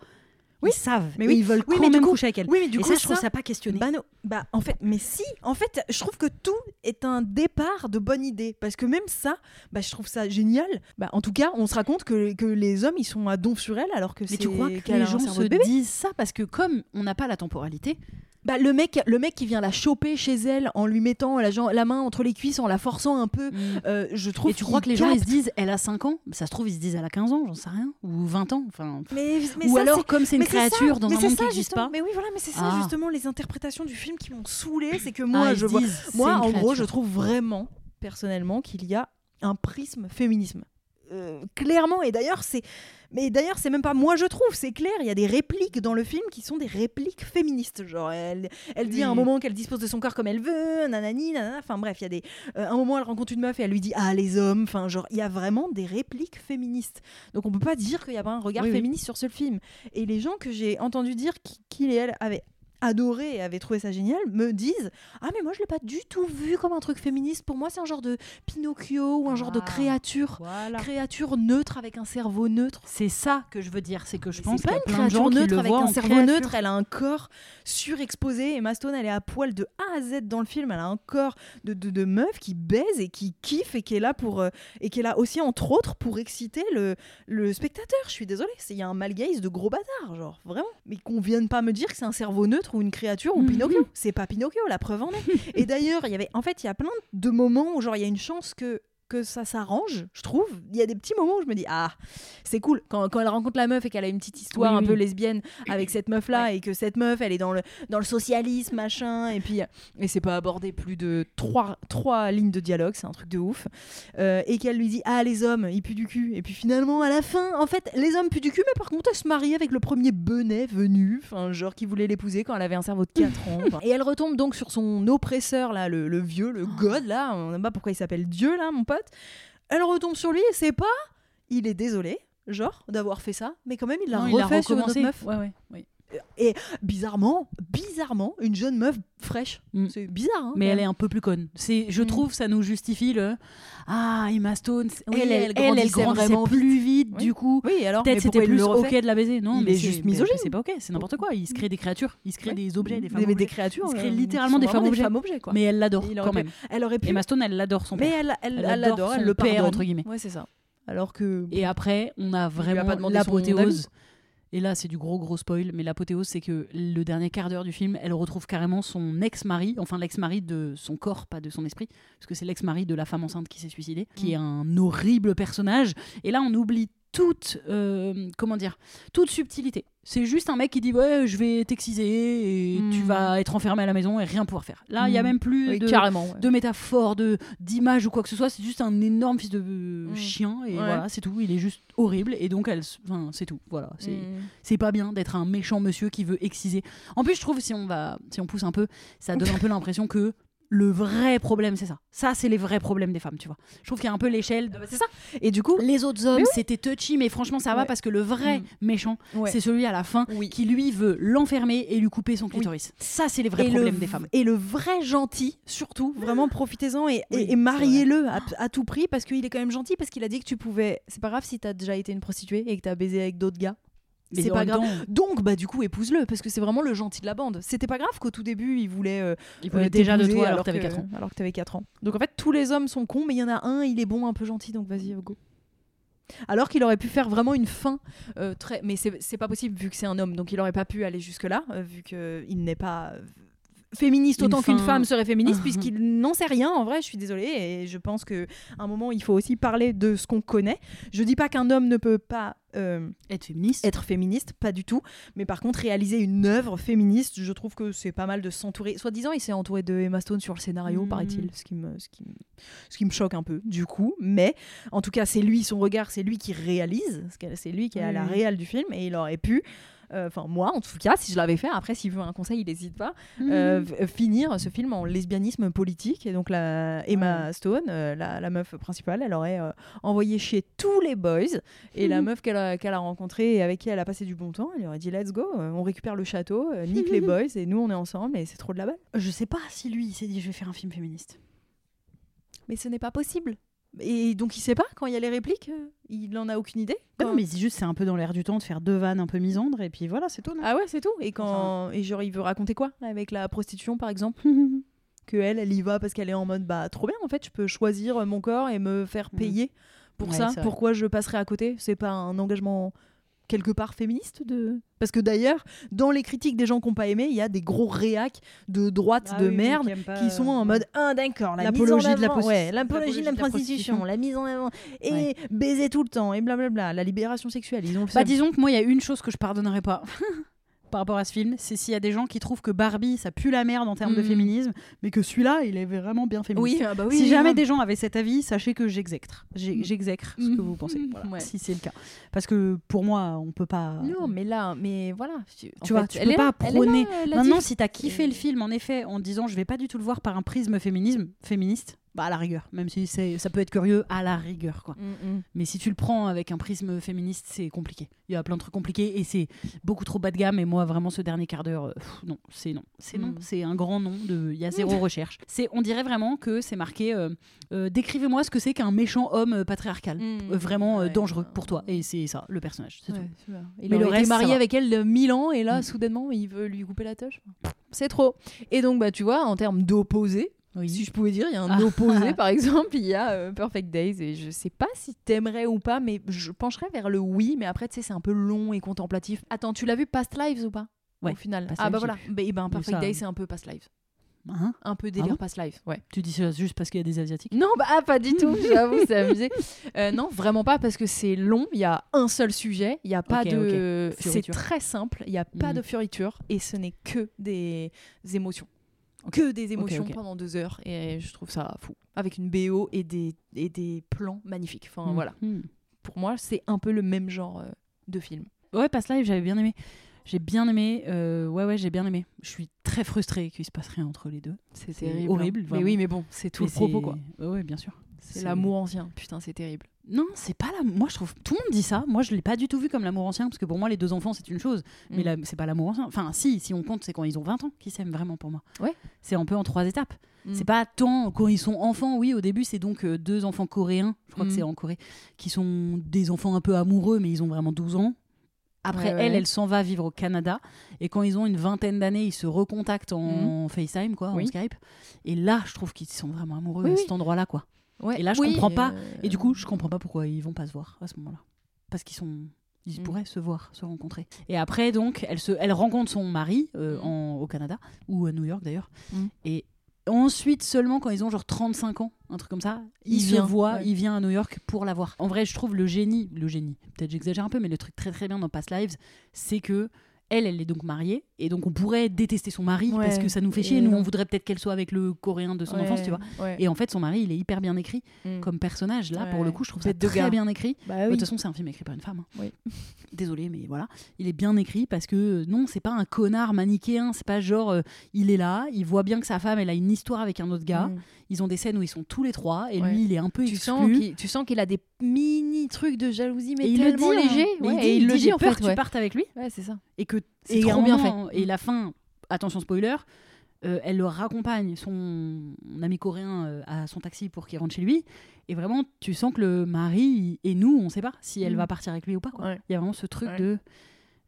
Oui. Ils savent, Mais mais oui. ils veulent Oui, quand mais du même coup- coucher avec elle. Oui, mais du Et coup, ça, je trouve ça pas questionné. Bah non, bah en fait, mais si, en fait, je trouve que tout est un départ de bonne idée. Parce que même ça, bah je trouve ça génial. Bah en tout cas, on se raconte que, que les hommes, ils sont à don sur elle alors que mais c'est tu crois que les gens se disent ça? Parce que comme on n'a pas la temporalité, Bah, le mec, le mec qui vient la choper chez elle en lui mettant la, la main entre les cuisses, en la forçant un peu, euh, je trouve. Et tu crois que les gens ils se disent elle a 5 ans? Ça se trouve ils se disent elle a 15 ans, j'en sais rien. Ou 20 ans. Enfin, Mais, mais ou ça, alors comme c'est une c'est ça, créature dans mais un c'est monde ça, qui n'existe pas. Mais oui, voilà, mais c'est ça Ah. justement les interprétations du film qui m'ont saoulé, c'est que ah, moi, je vois, moi, en gros, créature. je trouve vraiment, personnellement, qu'il y a un prisme féminisme. Euh, clairement, et d'ailleurs, c'est. Mais d'ailleurs, c'est même pas moi, je trouve, c'est clair. Il y a des répliques dans le film qui sont des répliques féministes. Genre, elle, elle dit à un moment qu'elle dispose de son corps comme elle veut, nanani, nanana. Enfin bref, il y a des. euh, un moment, elle rencontre une meuf et elle lui dit Ah, les hommes. Enfin, genre, il y a vraiment des répliques féministes. Donc, on peut pas dire qu'il y a pas un regard Oui, oui. féministe sur ce film. Et les gens que j'ai entendu dire qui- qu'il et elle avaient adoré et avaient trouvé ça génial me disent ah mais moi je l'ai pas du tout vu comme un truc féministe pour moi c'est un genre de Pinocchio ou un genre de Ah. créature Voilà. créature neutre avec un cerveau neutre C'est ça que je veux dire, c'est que je Mais pense c'est qu'il y pas a une plein de gens créature qui neutre le avec voient un cerveau créature. neutre, elle a un corps surexposé. Emma Stone, elle est à poil de A à Z dans le film. Elle a un corps de, de, de meuf qui baise et qui kiffe et qui est là pour euh, et qui est là aussi entre autres pour exciter le, le spectateur. Je suis désolée, il y a un malgaïs de gros bâtard, genre vraiment. Mais qu'on vienne pas me dire que c'est un cerveau neutre ou une créature ou Mhm. Pinocchio. C'est pas Pinocchio, la preuve en est. et d'ailleurs, il y avait, en fait, il y a plein de moments où genre il y a une chance que que ça s'arrange, je trouve. Il y a des petits moments où je me dis ah c'est cool. Quand, quand elle rencontre la meuf et qu'elle a une petite histoire Oui, un oui. peu lesbienne avec cette meuf là et que cette meuf elle est dans le dans le socialisme machin et puis et c'est pas abordé plus de trois, trois lignes de dialogue c'est un truc de ouf Euh, et qu'elle lui dit ah les hommes ils puent du cul. Et puis finalement à la fin en fait les hommes puent du cul mais par contre elle se marie avec le premier benet venu enfin genre qui voulait l'épouser quand elle avait un cerveau de 4 ans Enfin, <laughs> et elle retombe donc sur son oppresseur là le, le vieux le god là on sait pas pourquoi il s'appelle Dieu là mon pote elle retombe sur lui et c'est pas il est désolé genre d'avoir fait ça mais quand même il l'a Non, il a refait sur une autre meuf. Ouais, ouais, oui. Et bizarrement bizarrement une jeune meuf fraîche Mm. c'est bizarre hein, Mais elle est un peu plus conne. C'est, je Mm. trouve, ça nous justifie le ah Emma Stone. Oui, elle, elle elle, grandissait vraiment plus vite. Oui. Du coup, oui alors peut-être mais c'était plus ok de la baiser. Non, Il mais est juste mais misogyne. C'est pas ok. C'est n'importe quoi. Il se crée des créatures. Il se crée Ouais. des objets, des femmes. mais, mais des objets. créatures Il se crée euh, littéralement des femmes objets. femmes objets quoi Mais elle l'adore quand même. elle aurait pu Emma Stone, elle l'adore son mais père. elle, elle, Elle elle adore l'adore elle le père, entre guillemets. ouais c'est ça alors que Et après, on a vraiment pas demandé son l'apothéose. Et là, c'est du gros gros spoil, mais l'apothéose, c'est que le dernier quart d'heure du film, elle retrouve carrément son ex-mari, enfin l'ex-mari de son corps, pas de son esprit, parce que c'est l'ex-mari de la femme enceinte qui s'est suicidée, qui Mm. est un horrible personnage. Et là, on oublie toute, euh, comment dire, toute subtilité. C'est juste un mec qui dit ouais, je vais t'exciser et Mm. tu vas être enfermé à la maison et rien pouvoir faire. Là, il y a Mm. même plus Oui, de, carrément ouais. de métaphores, de d'images ou quoi que ce soit. C'est juste un énorme fils de euh, Mm. chien et Ouais. voilà, c'est tout. Il est juste horrible et donc elle, enfin, c'est tout. Voilà, c'est c'est pas bien d'être un méchant monsieur qui veut exciser. En plus, je trouve si on va, si on pousse un peu, ça donne un peu l'impression que le vrai problème, c'est ça. Ça, c'est les vrais problèmes des femmes, tu vois. Je trouve qu'il y a un peu l'échelle. de- c'est ça et du coup Les autres hommes, oui. c'était touchy, mais franchement, ça va parce que le vrai Mm. méchant, ouais. c'est celui à la fin Oui. qui lui veut l'enfermer et lui couper son clitoris. Ça, c'est les vrais et problèmes le, des femmes. Et le vrai gentil, surtout, vraiment profitez-en et, Oui, et- et c'est mariez-le à, à tout prix parce qu'il est quand même gentil, parce qu'il a dit que tu pouvais. C'est pas grave si t'as déjà été une prostituée et que t'as baisé avec d'autres gars. C'est pas grave. Donc, bah, du coup, épouse-le parce que c'est vraiment le gentil de la bande. C'était pas grave qu'au tout début, il voulait. euh, il voulait euh, déjà de toi alors que t'avais 4 ans. Alors que t'avais 4 ans. Donc en fait, tous les hommes sont cons, mais il y en a un, il est bon, un peu gentil, donc vas-y, go. Alors qu'il aurait pu faire vraiment une fin euh, très. Mais c'est pas possible vu que c'est un homme, donc il aurait pas pu aller jusque-là, vu qu'il n'est pas féministe autant qu'une femme serait féministe, puisqu'il <laughs> n'en sait rien en vrai, je suis désolée, et je pense qu'à un moment, il faut aussi parler de ce qu'on connaît. Je dis pas qu'un homme ne peut pas. Euh, Être féministe. être féministe, pas du tout. Mais par contre, réaliser une œuvre féministe, je trouve que c'est pas mal de s'entourer. Soit disant, il s'est entouré de Emma Stone sur le scénario, Mhm. paraît-il, ce qui, me, ce, qui ce qui me choque un peu, du coup. Mais en tout cas, c'est lui, son regard, c'est lui qui réalise, c'est lui qui est à la Oui. réal du film, et il aurait pu. euh, Enfin, moi, en tout cas, si je l'avais fait, après, s'il veut un conseil, il n'hésite pas. euh, Mhm. v- finir ce film en lesbianisme politique. Et donc, la Emma Stone, euh, la, la meuf principale, elle aurait euh, envoyé chez tous les boys. Et la meuf qu'elle a, qu'elle a rencontrée et avec qui elle a passé du bon temps, elle lui aurait dit Let's go, euh, on récupère le château, euh, nique les <laughs> boys, et nous, on est ensemble, et c'est trop de la balle. Je sais pas si lui, il s'est dit je vais faire un film féministe. Mais ce n'est pas possible. Et donc, il sait pas quand il y a les répliques euh, Il en a aucune idée Non, Quand- mais c'est juste, c'est un peu dans l'air du temps de faire deux vannes un peu misandres et puis voilà, c'est tout. non? Ah ouais, c'est tout. Et quand et genre, il veut raconter quoi? Avec la prostitution, par exemple. <laughs> Que elle, elle y va parce qu'elle est en mode Bah, trop bien, en fait, je peux choisir mon corps et me faire Mhm. payer pour Ouais, ça. Pourquoi je passerai à côté? C'est pas un engagement quelque part féministe de parce que d'ailleurs dans les critiques des gens qui n'ont pas aimé il y a des gros réacs de droite Ah de merde qui sont en mode ah d'accord la L'apologie de la avant- posti- ouais, l'apologie de la de la prostitution la mise en avant et Ouais. baiser tout le temps et blablabla la libération sexuelle ils ont Bah, disons que moi, il y a une chose que je pardonnerai pas. <laughs> Par rapport à ce film, c'est s'il y a des gens qui trouvent que Barbie ça pue la merde en termes de Mhm. féminisme, mais que celui-là il est vraiment bien féministe. oui ah bah oui si oui, jamais des gens avaient cet avis, sachez que j'exècre. J'ai- J'exècre ce que vous pensez, voilà, Ouais. si c'est le cas. Parce que pour moi, on peut pas. non mais là mais voilà tu, en vois, fait, tu peux pas là, prôner- là, euh, Maintenant, si t'as kiffé le film, en effet, en disant je vais pas du tout le voir par un prisme féminisme, féministe, bah à la rigueur, même si c'est, ça peut être curieux, à la rigueur quoi. Mm, mm. Mais si tu le prends avec un prisme féministe, c'est compliqué. Il y a plein de trucs compliqués et c'est beaucoup trop bas de gamme. Et moi, vraiment, ce dernier quart d'heure, euh, non, c'est non, c'est non, Mm. c'est un grand non. De, il y a zéro recherche. C'est, on dirait vraiment que c'est marqué. euh, euh, décrivez-moi ce que c'est qu'un méchant homme patriarcal, Mm. Vraiment Ouais. dangereux pour toi. Et c'est ça, le personnage. C'est Ouais, tout. Il Mais le reste, marié avec elle de 1000 ans et là, soudainement, il veut lui couper la touche. C'est trop. Et donc, bah, tu vois, en termes d'opposés, Oui. si je pouvais dire, il y a un Ah. opposé, <laughs> par exemple, il y a euh, Perfect Days. Et je sais pas si t'aimerais ou pas, mais je pencherais vers le oui. Mais après, tu sais, c'est un peu long et contemplatif. Attends, tu l'as vu Past Lives ou pas? Ouais, Au final. Past ah, bah voilà. Bah, eh ben, Perfect Days, c'est un peu Past Lives. Hein? Un peu délire bon? Past Lives. Ouais. tu dis ça juste parce qu'il y a des asiatiques? Non, bah ah, pas du tout, <laughs> j'avoue, c'est amusé. Euh, non, vraiment pas, parce que c'est long, il y a un seul sujet, il n'y a pas de... C'est très simple, il n'y a pas Mhm. de fioriture, et ce n'est que des émotions. Que des émotions pendant deux heures, et je trouve ça fou. Avec une BO et des, et des plans magnifiques. Enfin, voilà. Mm. Pour moi, c'est un peu le même genre euh, de film. Ouais, Past Live, j'avais bien aimé. J'ai bien aimé. euh, ouais, ouais, j'ai bien aimé. Je suis très frustrée qu'il se passe rien entre les deux. C'est terrible. horrible, hein. Mais oui, mais bon, c'est tout Mais le propos, quoi. Ouais, ouais, bien sûr. C'est l'amour ancien. Putain, c'est terrible. Non, c'est pas la. Moi, je trouve. Tout le monde dit ça. Moi, je l'ai pas du tout vu comme l'amour ancien, parce que pour moi, les deux enfants, c'est une chose. Mais Mm. là, c'est pas l'amour ancien. Enfin, si, si on compte, c'est quand ils ont 20 ans qu'ils s'aiment vraiment pour moi. Ouais. C'est un peu en trois étapes. Mm. C'est pas tant quand ils sont enfants. Oui, au début, c'est donc euh, deux enfants coréens, je crois Mm. que c'est en Corée, qui sont des enfants un peu amoureux, mais ils ont vraiment 12 ans. Après, Ouais, ouais. elle, elle s'en va vivre au Canada. Et quand ils ont une vingtaine d'années, ils se recontactent en FaceTime, quoi, Mm. Oui. en Skype. Et là, je trouve qu'ils sont vraiment amoureux Oui, à oui. cet endroit-là, quoi. Ouais. Et là, je Oui, comprends pas. euh, Et du coup, je comprends pas pourquoi ils vont pas se voir à ce moment-là. Parce qu'ils sont. Ils Mm. pourraient se voir, se rencontrer. Et après, donc, elle, se, elle rencontre son mari euh, Mm. en, au Canada, ou à New York d'ailleurs. Mm. Et ensuite, seulement quand ils ont genre 35 ans, un truc comme ça, il, Il se vient, voit, ouais. il vient à New York pour la voir. En vrai, je trouve le génie, le génie, peut-être j'exagère un peu, mais le truc très très bien dans Past Lives, c'est que elle, elle est donc mariée, et donc on pourrait détester son mari Ouais. parce que ça nous fait chier. Et Nous, on voudrait peut-être qu'elle soit avec le coréen de son ouais, enfance, tu vois. ouais. Et en fait, son mari, il est hyper bien écrit Mm. comme personnage. Là, pour le coup, je trouve ça de très gars. bien écrit. Bah De oui. toute façon, c'est un film écrit par une femme. hein. Oui. <laughs> Désolée, mais voilà. Il est bien écrit parce que euh, non, c'est pas un connard manichéen. C'est pas genre, euh, il est là, il voit bien que sa femme, elle a une histoire avec un autre gars. Mm. Ils ont des scènes où ils sont tous les trois et lui, il est un peu tu exclu. sens tu sens qu'il a des mini trucs de jalousie mais il le tellement dit, hein. léger Mais ouais, il dit, et il le dit, dit en fait que ouais. tu partes avec lui ouais c'est ça et que C'est trop bien moment- fait. Et la fin, attention spoiler, euh, elle le raccompagne son ami coréen euh, à son taxi pour qu'il rentre chez lui. Et vraiment, tu sens que le mari et nous, on sait pas si elle Mm. va partir avec lui ou pas. quoi. Ouais. Il y a vraiment ce truc de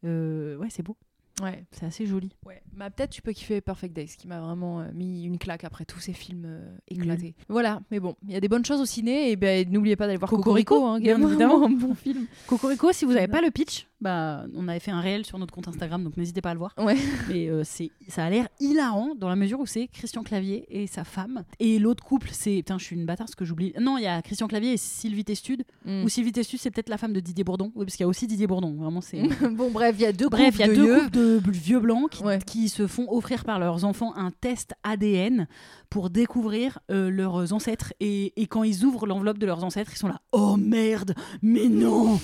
euh, ouais, c'est beau, ouais c'est assez joli. ouais bah peut-être tu peux kiffer Perfect Days qui m'a vraiment euh, mis une claque après tous ces films euh, éclatés. Voilà mais bon il y a des bonnes choses au ciné et ben n'oubliez pas d'aller voir Cocorico, Cocorico, hein, bien vraiment un <laughs> bon film. Cocorico, si vous n'avez pas le pitch, bah, on avait fait un réel sur notre compte Instagram, donc n'hésitez pas à le voir. ouais Mais euh, c'est, ça a l'air hilarant dans la mesure où c'est Christian Clavier et sa femme. Et l'autre couple, c'est. Putain, je suis une bâtarde parce que j'oublie. Non, il y a Christian Clavier et Sylvie Testude. Mm. Ou Sylvie Testude, c'est peut-être la femme de Didier Bourdon. Oui, parce qu'il y a aussi Didier Bourdon. Vraiment, c'est. <laughs> bon bref il y a deux Bref, il y a deux de yeux. couples de vieux blancs qui, Ouais. qui se font offrir par leurs enfants un test ADN pour découvrir euh, leurs ancêtres. Et, et quand ils ouvrent l'enveloppe de leurs ancêtres, ils sont là Oh merde, mais non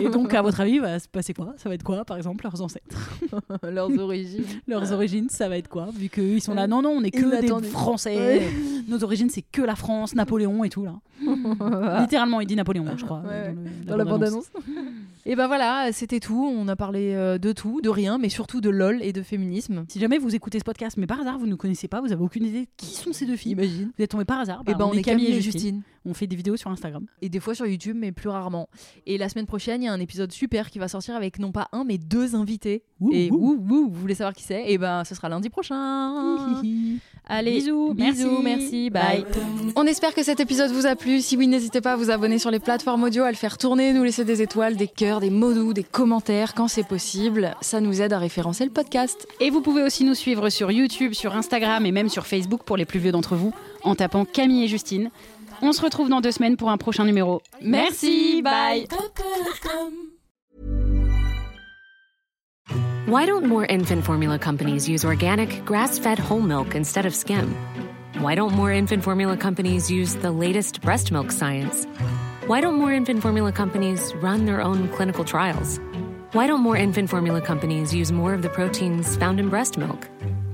Et donc, à votre avis, se passer quoi? Ça va être quoi, par exemple, leurs ancêtres? <laughs> Leurs origines <laughs> Leurs origines, ça va être quoi? Vu qu'eux, ils sont là Non, non, on est que des. Français. Ouais. <laughs> Nos origines, c'est que la France, Napoléon et tout, là. Littéralement, il dit Napoléon, je crois. Ouais, euh, dans la bande-annonce. et ben voilà, c'était tout. On a parlé euh, de tout, de rien, mais surtout de LOL et de féminisme. Si jamais vous écoutez ce podcast, mais par hasard, vous ne connaissez pas, vous avez aucune idée qui sont ces deux filles, Imagine. vous êtes tombé par hasard, et bah, ben on, est Camille et Justine. Justine. On fait des vidéos sur Instagram. Et des fois sur YouTube, mais plus rarement. Et la semaine prochaine, il y a un épisode super qui va sortir avec non pas un, mais deux invités. Ouh, et ouh. ouh, ouh, vous voulez savoir qui c'est? Et ben ce sera lundi prochain. Allez, Bisous, bisous, merci. merci, bye. On espère que cet épisode vous a plu. Si oui, n'hésitez pas à vous abonner sur les plateformes audio, à le faire tourner, nous laisser des étoiles, des cœurs, des mots doux, des commentaires quand c'est possible. Ça nous aide à référencer le podcast. Et vous pouvez aussi nous suivre sur YouTube, sur Instagram et même sur Facebook pour les plus vieux d'entre vous en tapant Camille et Justine. On se retrouve dans deux semaines pour un prochain numéro. Merci, bye. Why don't more infant formula companies use organic, grass fed whole milk instead of skim? Why don't more infant formula companies use the latest breast milk science? Why don't more infant formula companies run their own clinical trials? Why don't more infant formula companies use more of the proteins found in breast milk?